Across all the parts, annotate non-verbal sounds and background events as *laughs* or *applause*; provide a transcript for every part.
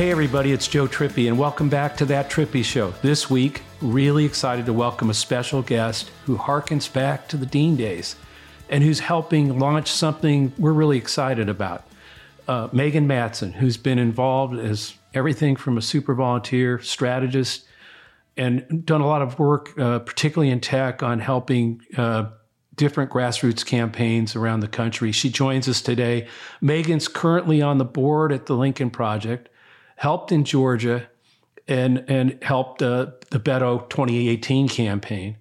Hey, everybody, it's Joe Trippi, and welcome back to That Trippi Show. This week, really excited to welcome a special guest who harkens back to the Dean days and who's helping launch something we're really excited about. Uh, Megan Matson, who's been involved as everything from a super volunteer, strategist, and done a lot of work, uh, particularly in tech, on helping uh, different grassroots campaigns around the country. She joins us today. Megan's currently on the board at the Lincoln Project helped in Georgia and and helped uh, the Beto 2018 campaign,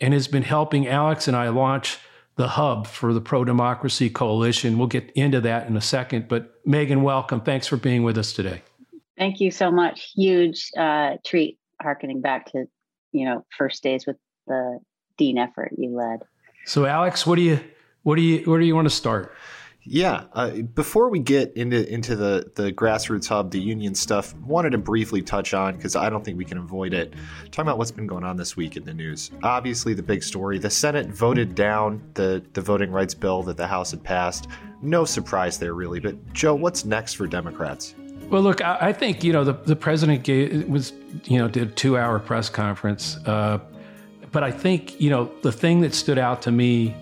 and has been helping Alex and I launch the hub for the Pro Democracy Coalition. We'll get into that in a second. But Megan, welcome. Thanks for being with us today. Thank you so much. Huge uh, treat, harkening back to you know first days with the Dean effort you led. So, Alex, what do you what do you where do you want to start? Yeah, uh, before we get into into the the grassroots hub, the union stuff, wanted to briefly touch on because I don't think we can avoid it. Talking about what's been going on this week in the news. Obviously, the big story: the Senate voted down the the voting rights bill that the House had passed. No surprise there, really. But Joe, what's next for Democrats? Well, look, I, I think you know the the president gave was you know did a two hour press conference, uh, but I think you know the thing that stood out to me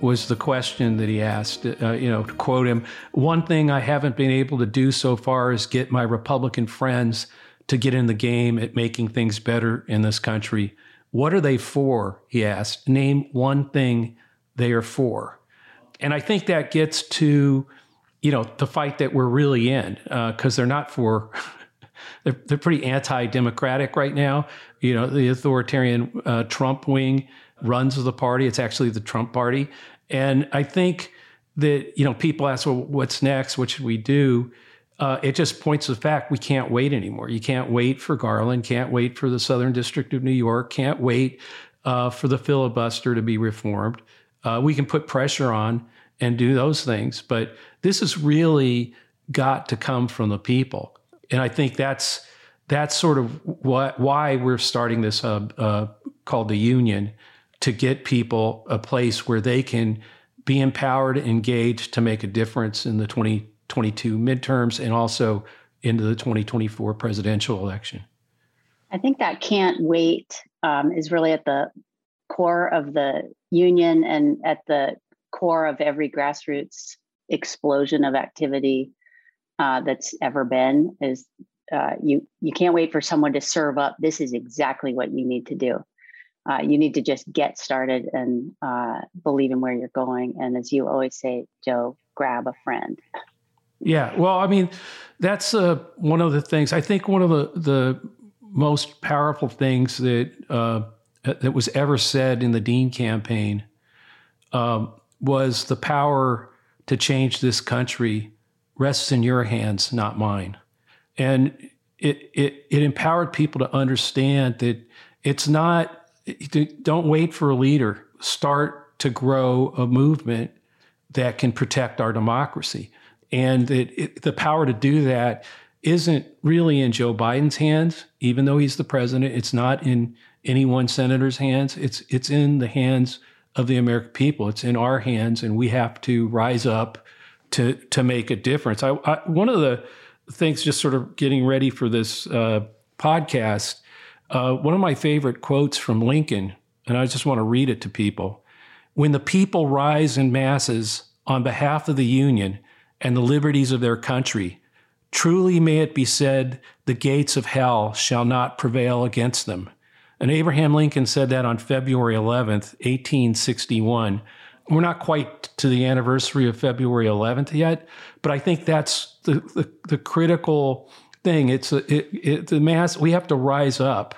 was the question that he asked. Uh, you know, to quote him, one thing I haven't been able to do so far is get my Republican friends to get in the game at making things better in this country. What are they for? He asked. Name one thing they are for. And I think that gets to, you know, the fight that we're really in, because uh, they're not for. *laughs* they're, they're pretty anti-democratic right now. You know, the authoritarian uh, Trump wing runs of the party. It's actually the Trump party. And I think that, you know, people ask, well, what's next? What should we do? Uh, it just points to the fact we can't wait anymore. You can't wait for Garland, can't wait for the Southern District of New York, can't wait uh, for the filibuster to be reformed. Uh, we can put pressure on and do those things, but this has really got to come from the people. And I think that's that's sort of what, why we're starting this hub uh, called the Union to get people a place where they can be empowered, engaged to make a difference in the 2022 midterms and also into the 2024 presidential election. I think that can't wait um, is really at the core of the union and at the core of every grassroots explosion of activity uh, that's ever been is uh, you you can't wait for someone to serve up this is exactly what you need to do uh, you need to just get started and uh, believe in where you're going. And as you always say, Joe, grab a friend. Yeah, well, I mean, that's uh, one of the things. I think one of the the most powerful things that uh, that was ever said in the Dean campaign um, was the power to change this country rests in your hands, not mine. And it it it empowered people to understand that it's not don't wait for a leader. Start to grow a movement that can protect our democracy. And it, it, the power to do that isn't really in Joe Biden's hands, even though he's the president. It's not in any one senator's hands. It's it's in the hands of the American people. It's in our hands, and we have to rise up to to make a difference. I, I one of the things, just sort of getting ready for this uh, podcast, uh, one of my favorite quotes from Lincoln, and I just want to read it to people. When the people rise in masses on behalf of the Union and the liberties of their country, truly may it be said, the gates of hell shall not prevail against them. And Abraham Lincoln said that on February 11th, 1861. We're not quite to the anniversary of February 11th yet, but I think that's the, the, the critical thing. It's a, it, it, the mass. We have to rise up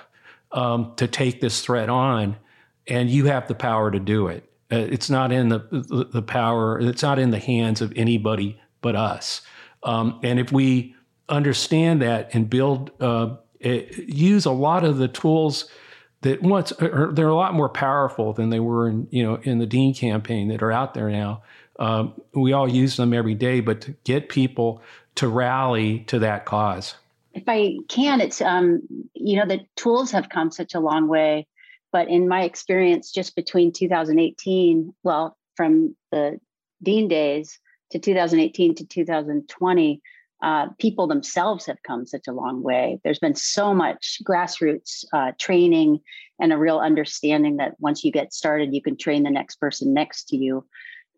um, to take this threat on, and you have the power to do it. Uh, it's not in the, the, the power. It's not in the hands of anybody but us. Um, and if we understand that and build, uh, it, use a lot of the tools that once are, they're a lot more powerful than they were in you know in the Dean campaign that are out there now. Um, we all use them every day, but to get people to rally to that cause. If I can, it's um, you know the tools have come such a long way, but in my experience, just between 2018, well, from the Dean days to 2018 to 2020, uh, people themselves have come such a long way. There's been so much grassroots uh, training and a real understanding that once you get started, you can train the next person next to you,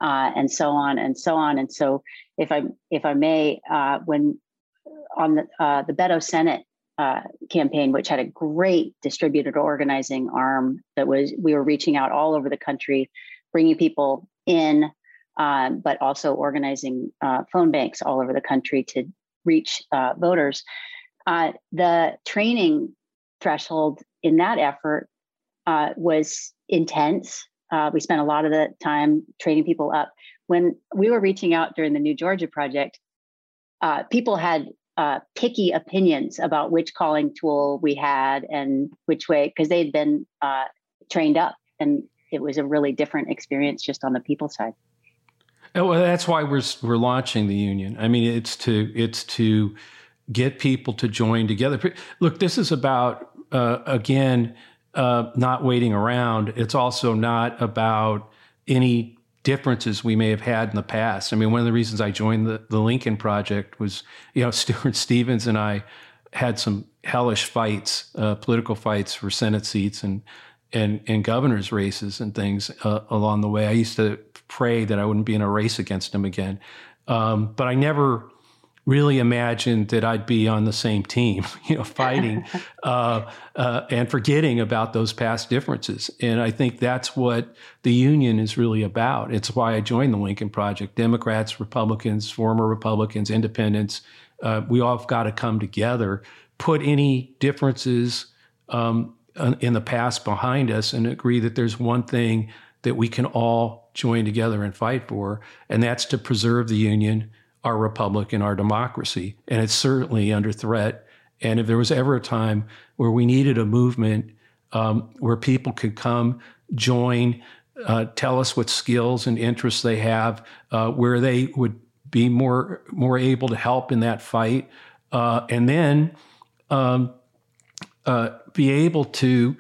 uh, and so on and so on. And so, if I if I may, uh, when on the uh, the Beto Senate uh, campaign, which had a great distributed organizing arm that was we were reaching out all over the country, bringing people in um, but also organizing uh, phone banks all over the country to reach uh, voters. Uh, the training threshold in that effort uh, was intense. We spent a lot of the time training people up. When we were reaching out during the New Georgia Project, uh, people had picky opinions about which calling tool we had and which way, because they had been trained up. And it was a really different experience just on the people side. Oh, well, that's why we're we're launching the union. I mean, it's to it's to get people to join together. Look, this is about uh, again uh, not waiting around. It's also not about any differences we may have had in the past. I mean, one of the reasons I joined the, the Lincoln Project was, *laughs* you know, Stuart Stevens and I had some hellish fights, uh, political fights for Senate seats and and and governors races and things uh, along the way. I used to pray that I wouldn't be in a race against him again, um, but I never really imagined that I'd be on the same team, *laughs* you know, fighting *laughs* uh, uh, and forgetting about those past differences. And I think that's what the union is really about. It's why I joined the Lincoln Project. Democrats, Republicans, former Republicans, independents, uh, we all have got to come together, put any differences. Um, in the past behind us and agree that there's one thing that we can all join together and fight for, and that's to preserve the Union, our republic, and our democracy. And it's certainly under threat. And if there was ever a time where we needed a movement um, where people could come, join, uh, tell us what skills and interests they have, uh, where they would be more more able to help in that fight, uh, and then um, uh, be able to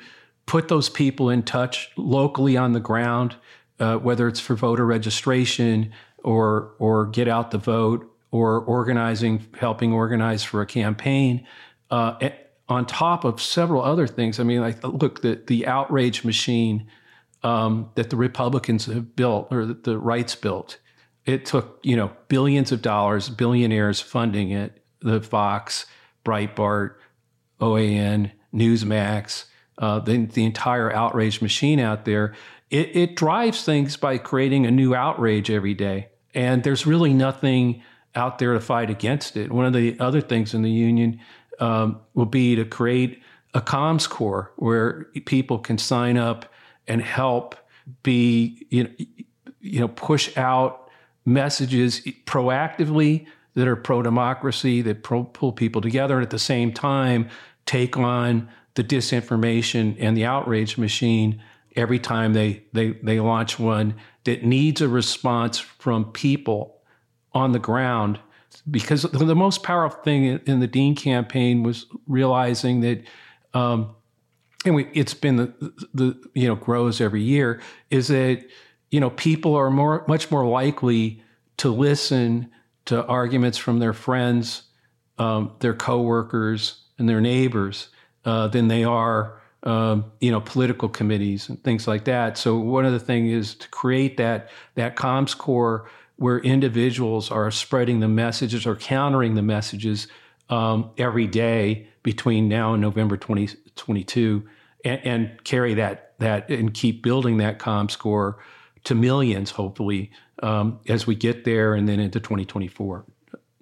put those people in touch locally on the ground, uh, whether it's for voter registration or or get out the vote or organizing, helping organize for a campaign. Uh, on top of several other things, I mean, like look, the the outrage machine um, that the Republicans have built or that the rights built, it took you know billions of dollars, billionaires funding it. The Fox, Breitbart, OAN, Newsmax, uh, the, the entire outrage machine out there. It, it drives things by creating a new outrage every day. And there's really nothing out there to fight against it. One of the other things in the union um, will be to create a comms corps where people can sign up and help be, you know, you know push out messages proactively that are pro democracy, that pro- pull people together, and at the same time take on the disinformation and the outrage machine every time they, they, they launch one that needs a response from people on the ground. Because the most powerful thing in the Dean campaign was realizing that, um, and we, it's been the, the, you know, grows every year, is that, you know, people are more, much more likely to listen to arguments from their friends, um, their coworkers, and their neighbors uh, than they are, um, you know, political committees and things like that. So one of the things is to create that that comms corps where individuals are spreading the messages or countering the messages um, every day between now and November 2022, and, and, carry that that and keep building that comms corps to millions, hopefully, um, as we get there and then into 2024,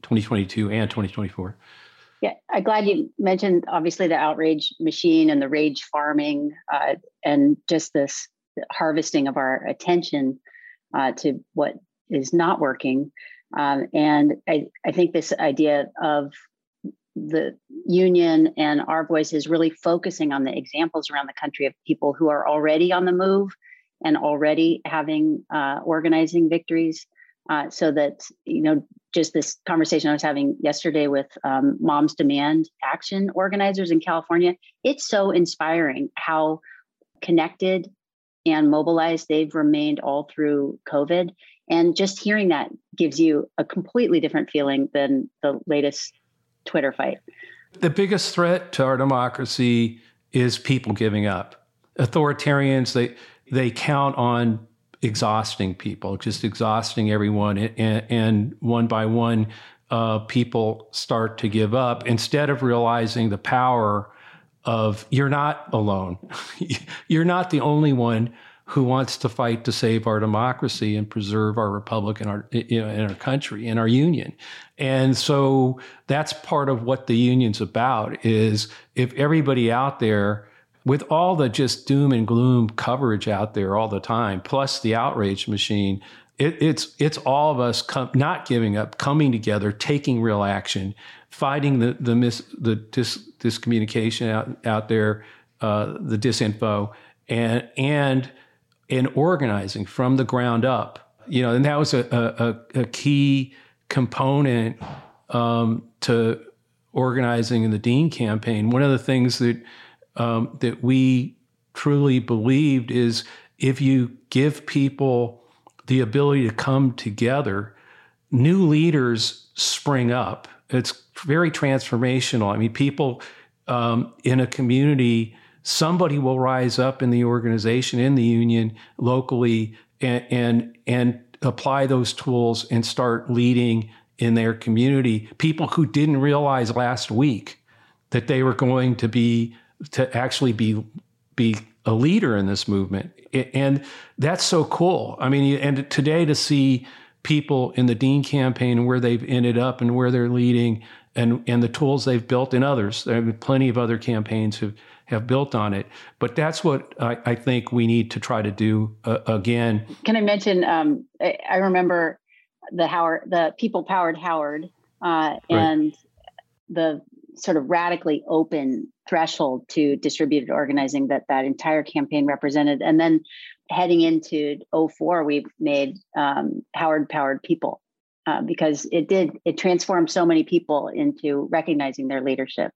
2022 and 2024. Yeah, I'm glad you mentioned obviously the outrage machine and the rage farming uh, and just this harvesting of our attention uh, to what is not working. Um, and I, I think this idea of the union and our voice is really focusing on the examples around the country of people who are already on the move and already having uh, organizing victories. Uh, so that you know, just this conversation I was having yesterday with um, Moms Demand Action organizers in California, it's so inspiring how connected and mobilized they've remained all through COVID. And just hearing that gives you a completely different feeling than the latest Twitter fight. The biggest threat to our democracy is people giving up. Authoritarians, they they count on exhausting people, just exhausting everyone, and, and one by one, uh, people start to give up instead of realizing the power of you're not alone. *laughs* you're not the only one who wants to fight to save our democracy and preserve our republic and our you know in our country and our union. And so that's part of what the union's about is if everybody out there with all the just doom and gloom coverage out there all the time, plus the outrage machine, it, it's it's all of us com- not giving up, coming together, taking real action, fighting the the mis the dis, discommunication out out there, uh, the disinfo, and and and organizing from the ground up. You know, and that was a, a, a key component um, to organizing in the Dean campaign. One of the things that um, that we truly believed is if you give people the ability to come together, new leaders spring up. It's very transformational. I mean, people um, in a community somebody will rise up in the organization, in the union, locally, and and, and apply those tools and start leading in their community. People who didn't realize last week that they were going to be to actually be be a leader in this movement, and that's so cool. I mean, and today to see people in the Dean campaign and where they've ended up and where they're leading and and the tools they've built and others. There have been plenty of other campaigns who have built on it. But that's what I, I think we need to try to do uh, again. Can I mention? Um, I, I, remember the Howard, the people powered Howard, uh, and right. the sort of radically open threshold to distributed organizing that that entire campaign represented. And then heading into 04, we made um, Howard powered people. Uh, because it did it transformed so many people into recognizing their leadership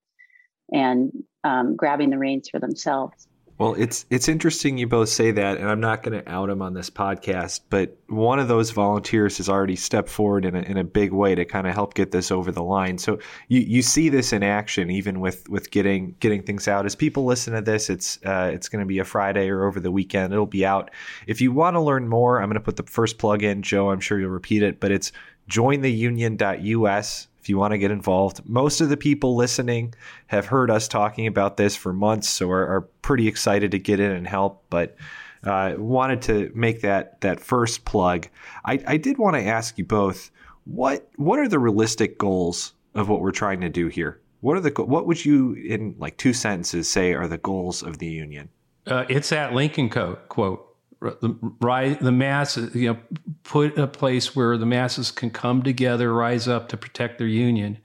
and um, grabbing the reins for themselves. Well, it's it's interesting you both say that, and I'm not going to out him on this podcast, but one of those volunteers has already stepped forward in a, in a big way to kind of help get this over the line. So you, you see this in action, even with, with getting getting things out. As people listen to this, it's uh, it's going to be a Friday or over the weekend. It'll be out. If you want to learn more, I'm going to put the first plug in. Joe, I'm sure you'll repeat it, but it's jointheunion.us if you want to get involved. Most of the people listening have heard us talking about this for months, so are, are pretty excited to get in and help. But uh, wanted to make that that first plug. I, I did want to ask you both what what are the realistic goals of what we're trying to do here? What are the what would you in like two sentences say are the goals of the union? Uh, it's that Lincoln quote quote the rise, the masses, you know, put a place where the masses can come together, rise up to protect their union.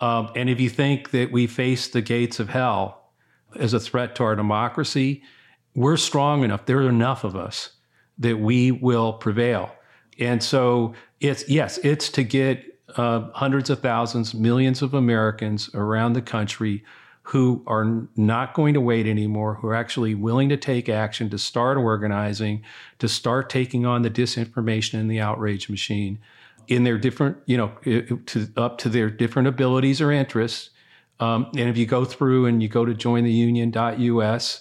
Um, and if you think that we face the gates of hell as a threat to our democracy, we're strong enough. There are enough of us that we will prevail. And so it's yes, it's to get uh, hundreds of thousands, millions of Americans around the country who are not going to wait anymore, who are actually willing to take action, to start organizing, to start taking on the disinformation and the outrage machine in their different, you know, to, up to their different abilities or interests. Um, and if you go through and you go to jointheunion.us,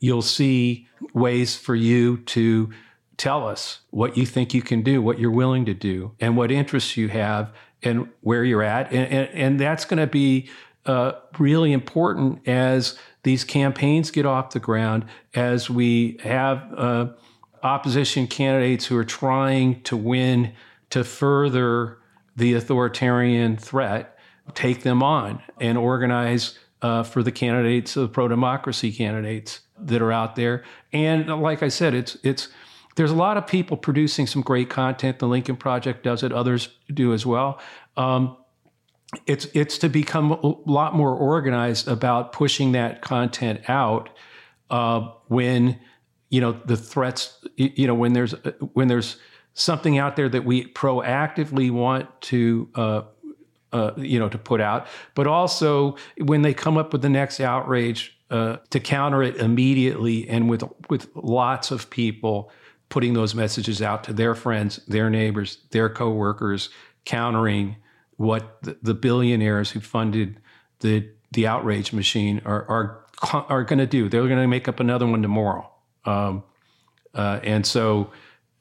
you'll see ways for you to tell us what you think you can do, what you're willing to do, and what interests you have, and where you're at. And, and, and that's going to be uh, really important as these campaigns get off the ground, as we have uh, opposition candidates who are trying to win to further the authoritarian threat, take them on and organize uh, for the candidates, the pro democracy candidates that are out there. And like I said, it's it's there's a lot of people producing some great content. The Lincoln Project does it; others do as well. Um, it's it's to become a lot more organized about pushing that content out uh, when you know the threats. You know when there's when there's something out there that we proactively want to uh, uh, you know to put out, but also when they come up with the next outrage uh, to counter it immediately and with with lots of people putting those messages out to their friends, their neighbors, their coworkers, countering what the, the billionaires who funded the the outrage machine are are are going to do. They're going to make up another one tomorrow, um, uh, and so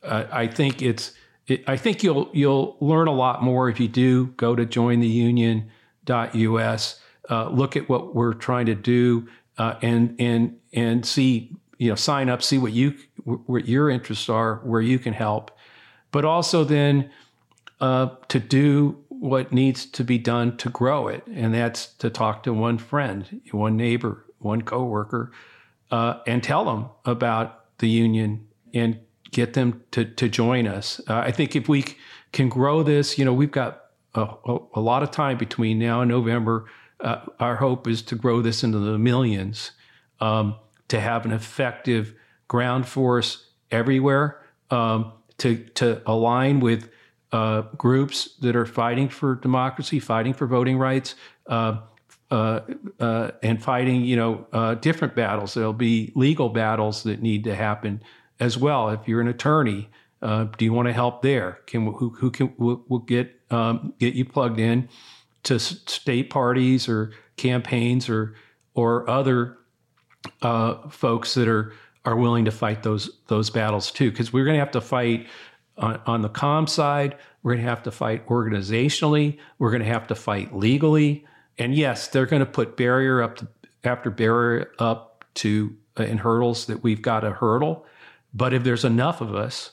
uh, I think it's. It, I think you'll you'll learn a lot more if you do go to jointheunion.us. Uh, look at what we're trying to do uh, and and and see you know sign up, see what you what your interests are, where you can help, but also then uh, to do what needs to be done to grow it, and that's to talk to one friend, one neighbor, one coworker, uh, and tell them about the union and get them to to join us. Uh, I think if we can grow this, you know, we've got a, a, a lot of time between now and November. Uh, our hope is to grow this into the millions, um, to have an effective ground force everywhere, um, to to align with uh, groups that are fighting for democracy, fighting for voting rights, uh, uh, uh and fighting, you know, uh, different battles. There'll be legal battles that need to happen as well. If you're an attorney, uh, do you want to help there? Can who, who can will, will get um, get you plugged in to state parties or campaigns or or other folks that are are willing to fight those those battles too? Because we're going to have to fight on, on the com side, we're going to have to fight organizationally. We're going to have to fight legally. And yes, they're going to put barrier up to, after barrier up to uh, hurdles that we've got to hurdle. But if there's enough of us,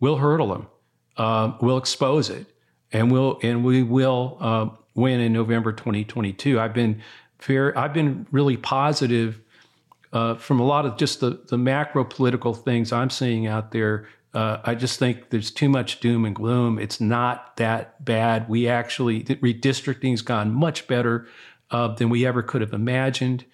we'll hurdle them. Um, we'll expose it, and we'll and we will uh, win in November 2022. I've been fair. I've been really positive uh, from a lot of just the the macro political things I'm seeing out there uh, I just think there's too much doom and gloom. It's not that bad. We actually, redistricting's gone much better uh, than we ever could have imagined.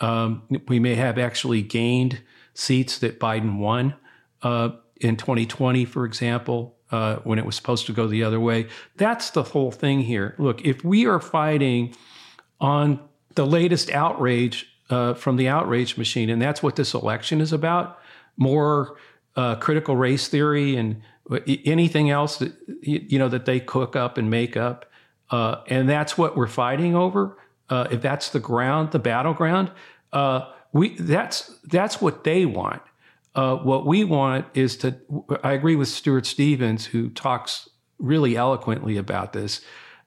Um, we may have actually gained seats that Biden won uh, in 2020, for example, uh, when it was supposed to go the other way. That's the whole thing here. Look, if we are fighting on the latest outrage uh, from the outrage machine, and that's what this election is about, more uh, critical race theory and anything else that you know that they cook up and make up, uh, and that's what we're fighting over. Uh, if that's the ground, the battleground, uh, we that's that's what they want. Uh, what we want is to. I agree with Stuart Stevens, who talks really eloquently about this,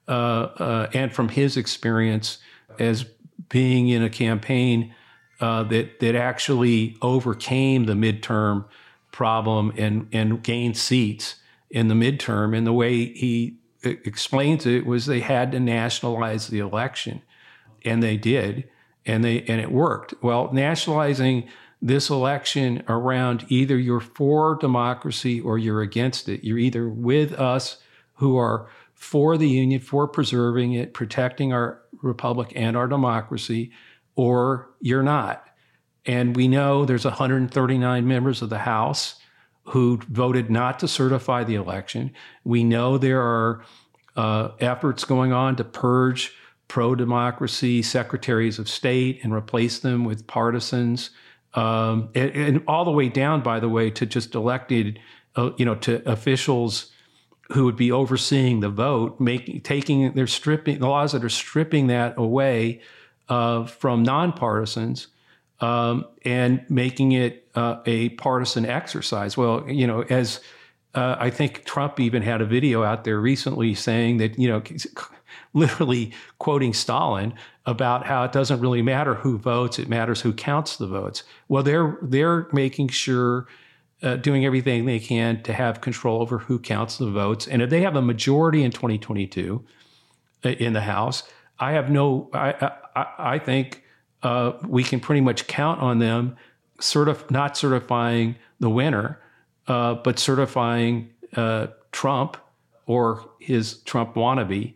uh, and from his experience as being in a campaign that that actually overcame the midterm problem and and gain seats in the midterm. And the way he explains it was they had to nationalize the election, and they did, and they and it worked. Well, nationalizing this election around either you're for democracy or you're against it. You're either with us who are for the union, for preserving it, protecting our republic and our democracy, or you're not. And we know there's 139 members of the House who voted not to certify the election. We know there are uh, efforts going on to purge pro democracy secretaries of state and replace them with partisans. Um, and, and, all the way down, by the way, to just elected, uh, you know, to officials who would be overseeing the vote, making, taking, they're stripping the laws that are stripping that away uh, from nonpartisans um, and making it uh, a partisan exercise. Well, you know, as uh, I think Trump even had a video out there recently saying that, you know, *laughs* literally quoting Stalin about how it doesn't really matter who votes; it matters who counts the votes. Well, they're they're making sure. Uh, doing everything they can to have control over who counts the votes. And if they have a majority in 2022 uh, in the House, I have no, I, I, I think uh, we can pretty much count on them, sort of not certifying the winner, uh, but certifying uh, Trump or his Trump wannabe,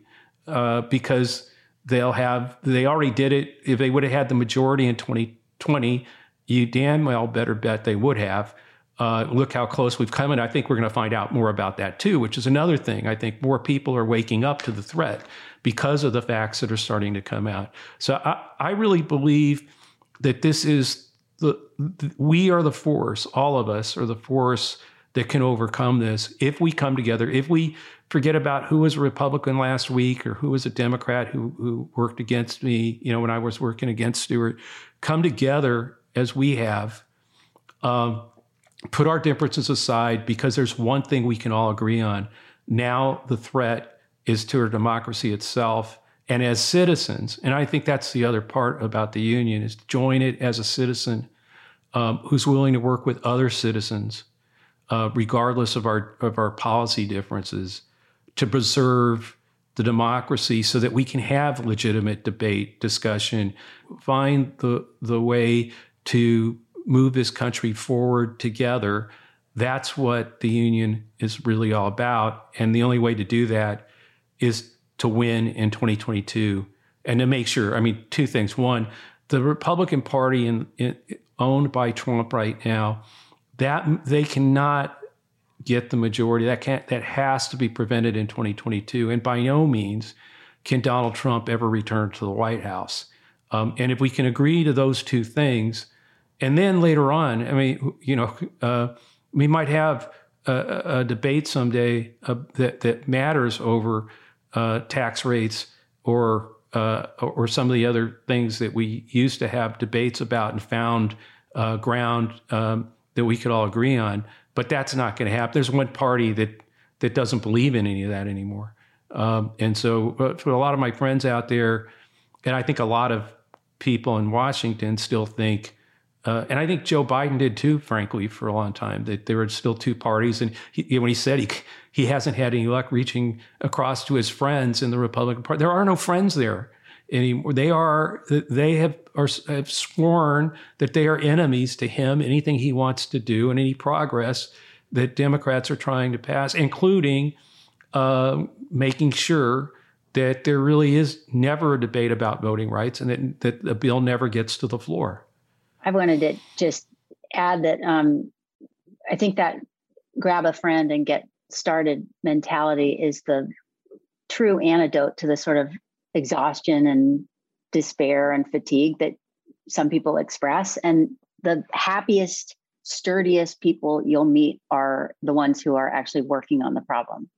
uh, because they'll have they already did it. If they would have had the majority in 2020, you damn well better bet they would have. Uh, look how close we've come, and I think we're going to find out more about that too, which is another thing. I think more people are waking up to the threat because of the facts that are starting to come out. So I, I really believe that this is the, the we are the force. All of us are the force that can overcome this if we come together. If we forget about who was a Republican last week or who was a Democrat who who worked against me, you know, when I was working against Stuart, come together as we have. Um, put our differences aside because there's one thing we can all agree on. Now the threat is to our democracy itself. And as citizens, and I think that's the other part about the union is join it as a citizen um, who's willing to work with other citizens, uh, regardless of our of our policy differences, to preserve the democracy so that we can have legitimate debate, discussion, find the the way to move this country forward together. That's what the union is really all about. And the only way to do that is to win in 2022 and to make sure. I mean, two things. One, the Republican Party in, in, owned by Trump right now, that they cannot get the majority. That can't. That has to be prevented in 2022. And by no means can Donald Trump ever return to the White House. Um, and if we can agree to those two things, and then later on, I mean, you know, uh, we might have a, a debate someday uh, that that matters over uh, tax rates or uh, or some of the other things that we used to have debates about and found uh, ground um, that we could all agree on. But that's not going to happen. There's one party that that doesn't believe in any of that anymore. Um, and so, uh, for a lot of my friends out there, and I think a lot of people in Washington still think uh, and I think Joe Biden did too, frankly, for a long time. That there were still two parties, and he, when he said he he hasn't had any luck reaching across to his friends in the Republican Party, there are no friends there anymore. They are they have are have sworn that they are enemies to him. Anything he wants to do and any progress that Democrats are trying to pass, including uh, making sure that there really is never a debate about voting rights and that, that the bill never gets to the floor. I wanted to just add that um, I think that grab a friend and get started mentality is the true antidote to the sort of exhaustion and despair and fatigue that some people express. And the happiest, sturdiest people you'll meet are the ones who are actually working on the problem.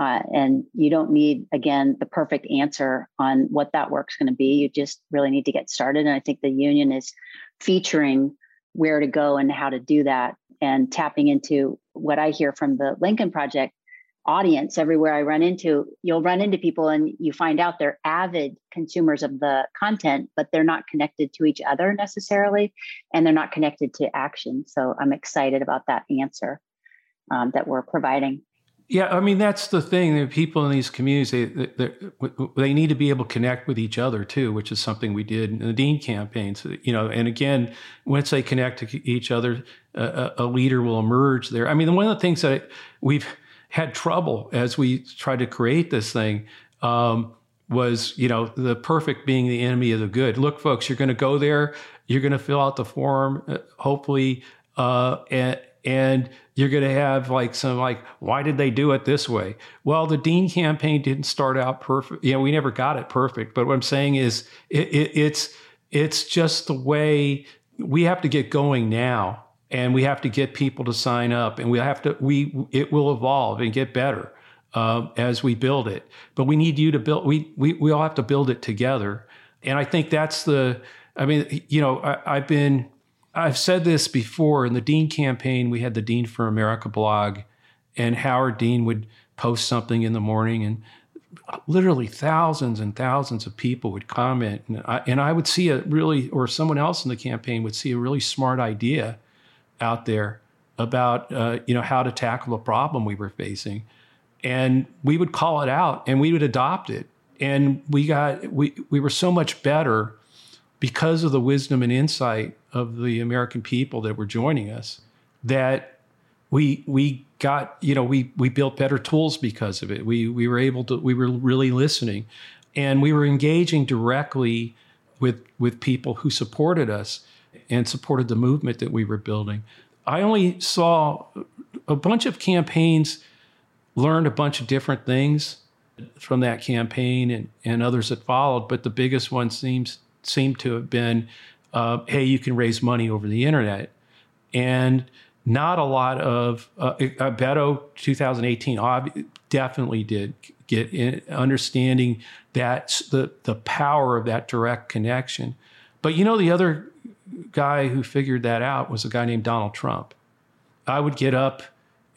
Uh, and you don't need, again, the perfect answer on what that work's going to be. You just really need to get started. And I think the union is featuring where to go and how to do that and tapping into what I hear from the Lincoln Project audience everywhere I run into. You'll run into people and you find out they're avid consumers of the content, but they're not connected to each other necessarily, and they're not connected to action. So I'm excited about that answer um, that we're providing. Yeah, I mean that's the thing. The people in these communities they, they, they need to be able to connect with each other too, which is something we did in the Dean campaigns. You know, and again, once they connect to each other, a, a leader will emerge there. I mean, one of the things that we've had trouble as we tried to create this thing um, was, you know, the perfect being the enemy of the good. Look, folks, you're going to go there. You're going to fill out the form, uh, hopefully, uh, and and you're going to have like some like why did they do it this way? Well the dean campaign didn't start out perfect you know we never got it perfect but what i'm saying is it, it, it's it's just the way we have to get going now and we have to get people to sign up and we have to we it will evolve and get better uh, as we build it. But we need you to build we, we we all have to build it together and i think that's the i mean you know I, i've been I've said this before in the Dean campaign, we had the Dean for America blog, and Howard Dean would post something in the morning, and literally thousands and thousands of people would comment. And I, and I would see a really, or someone else in the campaign would see a really smart idea out there about, uh, you know, how to tackle a problem we were facing. And we would call it out and we would adopt it. And we got, we, we were so much better because of the wisdom and insight of the American people that were joining us, that we we got you know we we built better tools because of it. We we were able to we were really listening, and we were engaging directly with with people who supported us and supported the movement that we were building. I only saw a bunch of campaigns, learned a bunch of different things from that campaign and, and others that followed, but the biggest one seems seemed to have been, uh, hey, you can raise money over the internet, and not a lot of uh, uh Beto 2018 definitely did get in understanding that the the power of that direct connection. But you know, the other guy who figured that out was a guy named Donald Trump. I would get up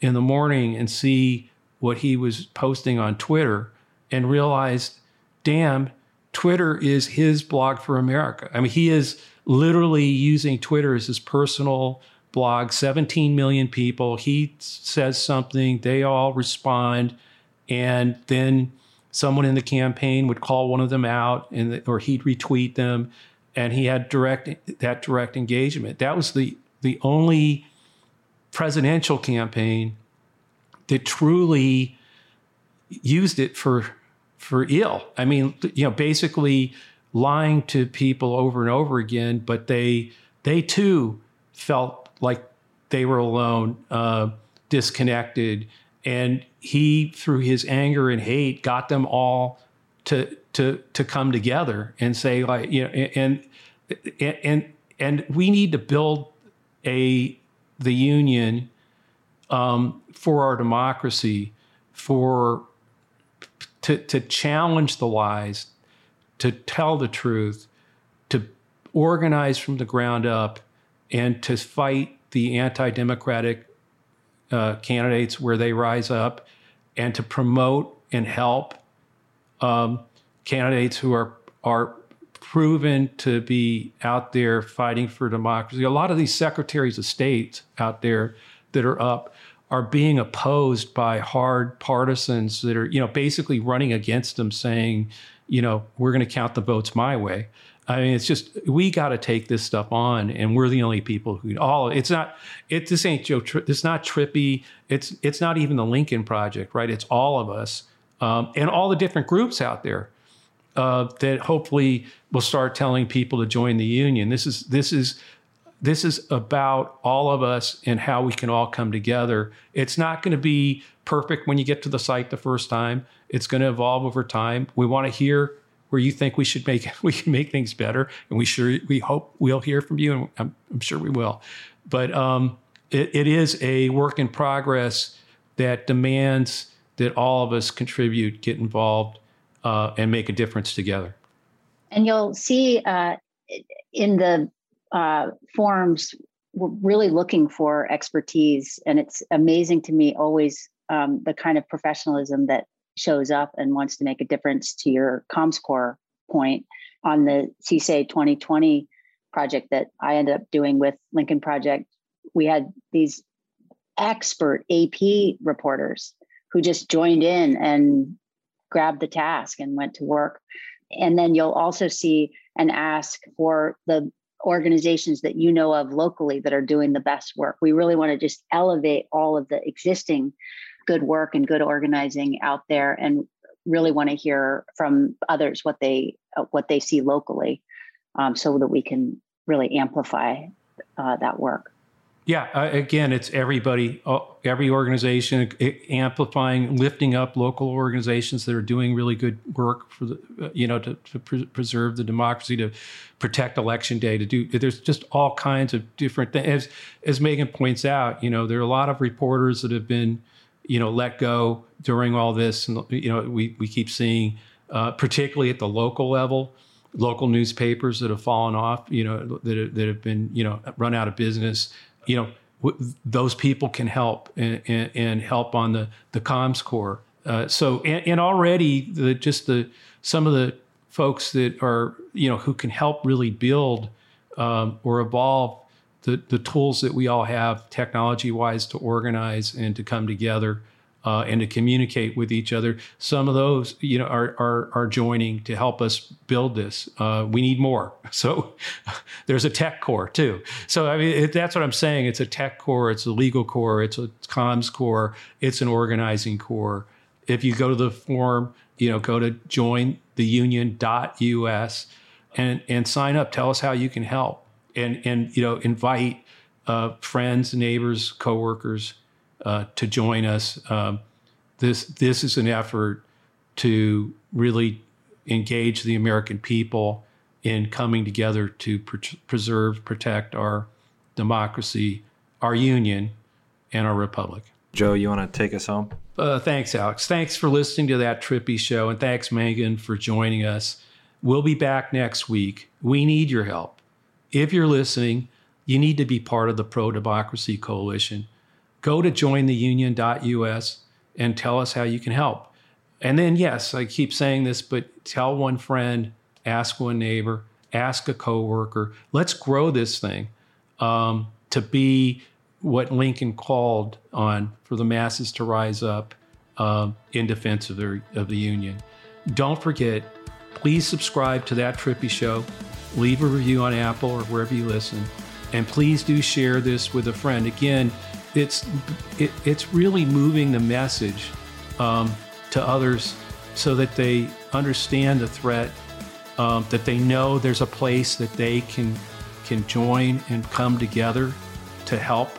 in the morning and see what he was posting on Twitter and realize, damn, Twitter is his blog for America. I mean, he is literally using Twitter as his personal blog, 17 million people. He says something, they all respond, and then someone in the campaign would call one of them out and or he'd retweet them and he had direct that direct engagement. That was the the only presidential campaign that truly used it for for ill. I mean, you know, basically lying to people over and over again, but they they too felt like they were alone, uh, disconnected, and he, through his anger and hate, got them all to to to come together and say like you know and and and and we need to build a the union um, for our democracy for to to challenge the lies to tell the truth to organize from the ground up and to fight the anti-democratic uh, candidates where they rise up and to promote and help um, candidates who are are proven to be out there fighting for democracy. A lot of these secretaries of state out there that are up are being opposed by hard partisans that are, you know, basically running against them, saying, you know, we're going to count the votes my way. I mean, it's just we got to take this stuff on, and we're the only people who all. It's not. It this ain't Joe. It's not Trippi. It's it's not even the Lincoln Project, right? It's all of us um, and all the different groups out there uh, that hopefully will start telling people to join the union. This is this is this is about all of us and how we can all come together. It's not going to be perfect when you get to the site the first time. It's going to evolve over time. We want to hear where you think we should make *laughs* we can make things better, and we sure we hope we'll hear from you, and I'm, I'm sure we will. But um, it, it is a work in progress that demands that all of us contribute, get involved, uh, and make a difference together. And you'll see uh, in the uh, forums, we're really looking for expertise, and it's amazing to me always um, the kind of professionalism that shows up and wants to make a difference to your comms corps point on the CSA 2020 project that I ended up doing with Lincoln Project. We had these expert AP reporters who just joined in and grabbed the task and went to work. And then you'll also see and ask for the organizations that you know of locally that are doing the best work. We really want to just elevate all of the existing good work and good organizing out there and really want to hear from others what they what they see locally um, so that we can really amplify uh, that work yeah uh, again it's everybody uh, every organization amplifying lifting up local organizations that are doing really good work for the uh, you know to, to pre- preserve the democracy to protect election day to do there's just all kinds of different things as, as megan points out you know there are a lot of reporters that have been you know, let go during all this. And, you know, we, we keep seeing, uh, particularly at the local level, local newspapers that have fallen off, you know, that, that have been, you know, run out of business. You know, w- those people can help and, and, and, help on the, the comms corps. Uh, so, and, and already the, just the, some of the folks that are, you know, who can help really build um, or evolve the, the tools that we all have technology wise to organize and to come together uh, and to communicate with each other. Some of those, you know, are are, are joining to help us build this. Uh, we need more. *laughs* So *laughs* there's a tech core too. So I mean, it, that's what I'm saying. It's a tech core. It's a legal core. It's a comms corps. It's an organizing core. If you go to the form, you know, go to jointheunion.us and and sign up. Tell us how you can help, and and you know, invite uh, friends, neighbors, coworkers uh, to join us. Um, this this is an effort to really engage the American people in coming together to pre- preserve, protect our democracy, our union, and our republic. Joe, you want to take us home? Uh, thanks, Alex. Thanks for listening to that trippy show, and thanks, Megan, for joining us. We'll be back next week. We need your help. If you're listening, you need to be part of the pro democracy coalition go to jointheunion.us and tell us how you can help. And then, yes, I keep saying this, but tell one friend, ask one neighbor, ask a coworker. Let's grow this thing um, to be what Lincoln called on for the masses to rise up um, in defense of of the Union. Don't forget, please subscribe to That Trippy Show. Leave a review on Apple or wherever you listen. And please do share this with a friend. Again, it's it, it's really moving the message um, to others so that they understand the threat, um, that they know there's a place that they can can join and come together to help,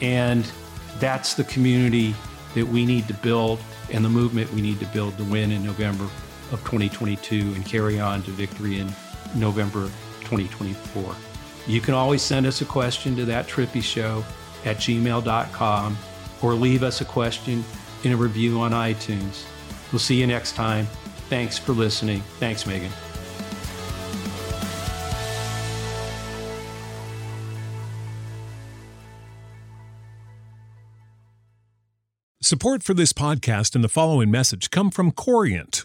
and that's the community that we need to build and the movement we need to build to win in November of 2022 and carry on to victory in November 2024. You can always send us a question to that trippy show at gmail.com or leave us a question in a review on iTunes. We'll see you next time. Thanks for listening. Thanks, Megan. Support for this podcast and the following message come from Corient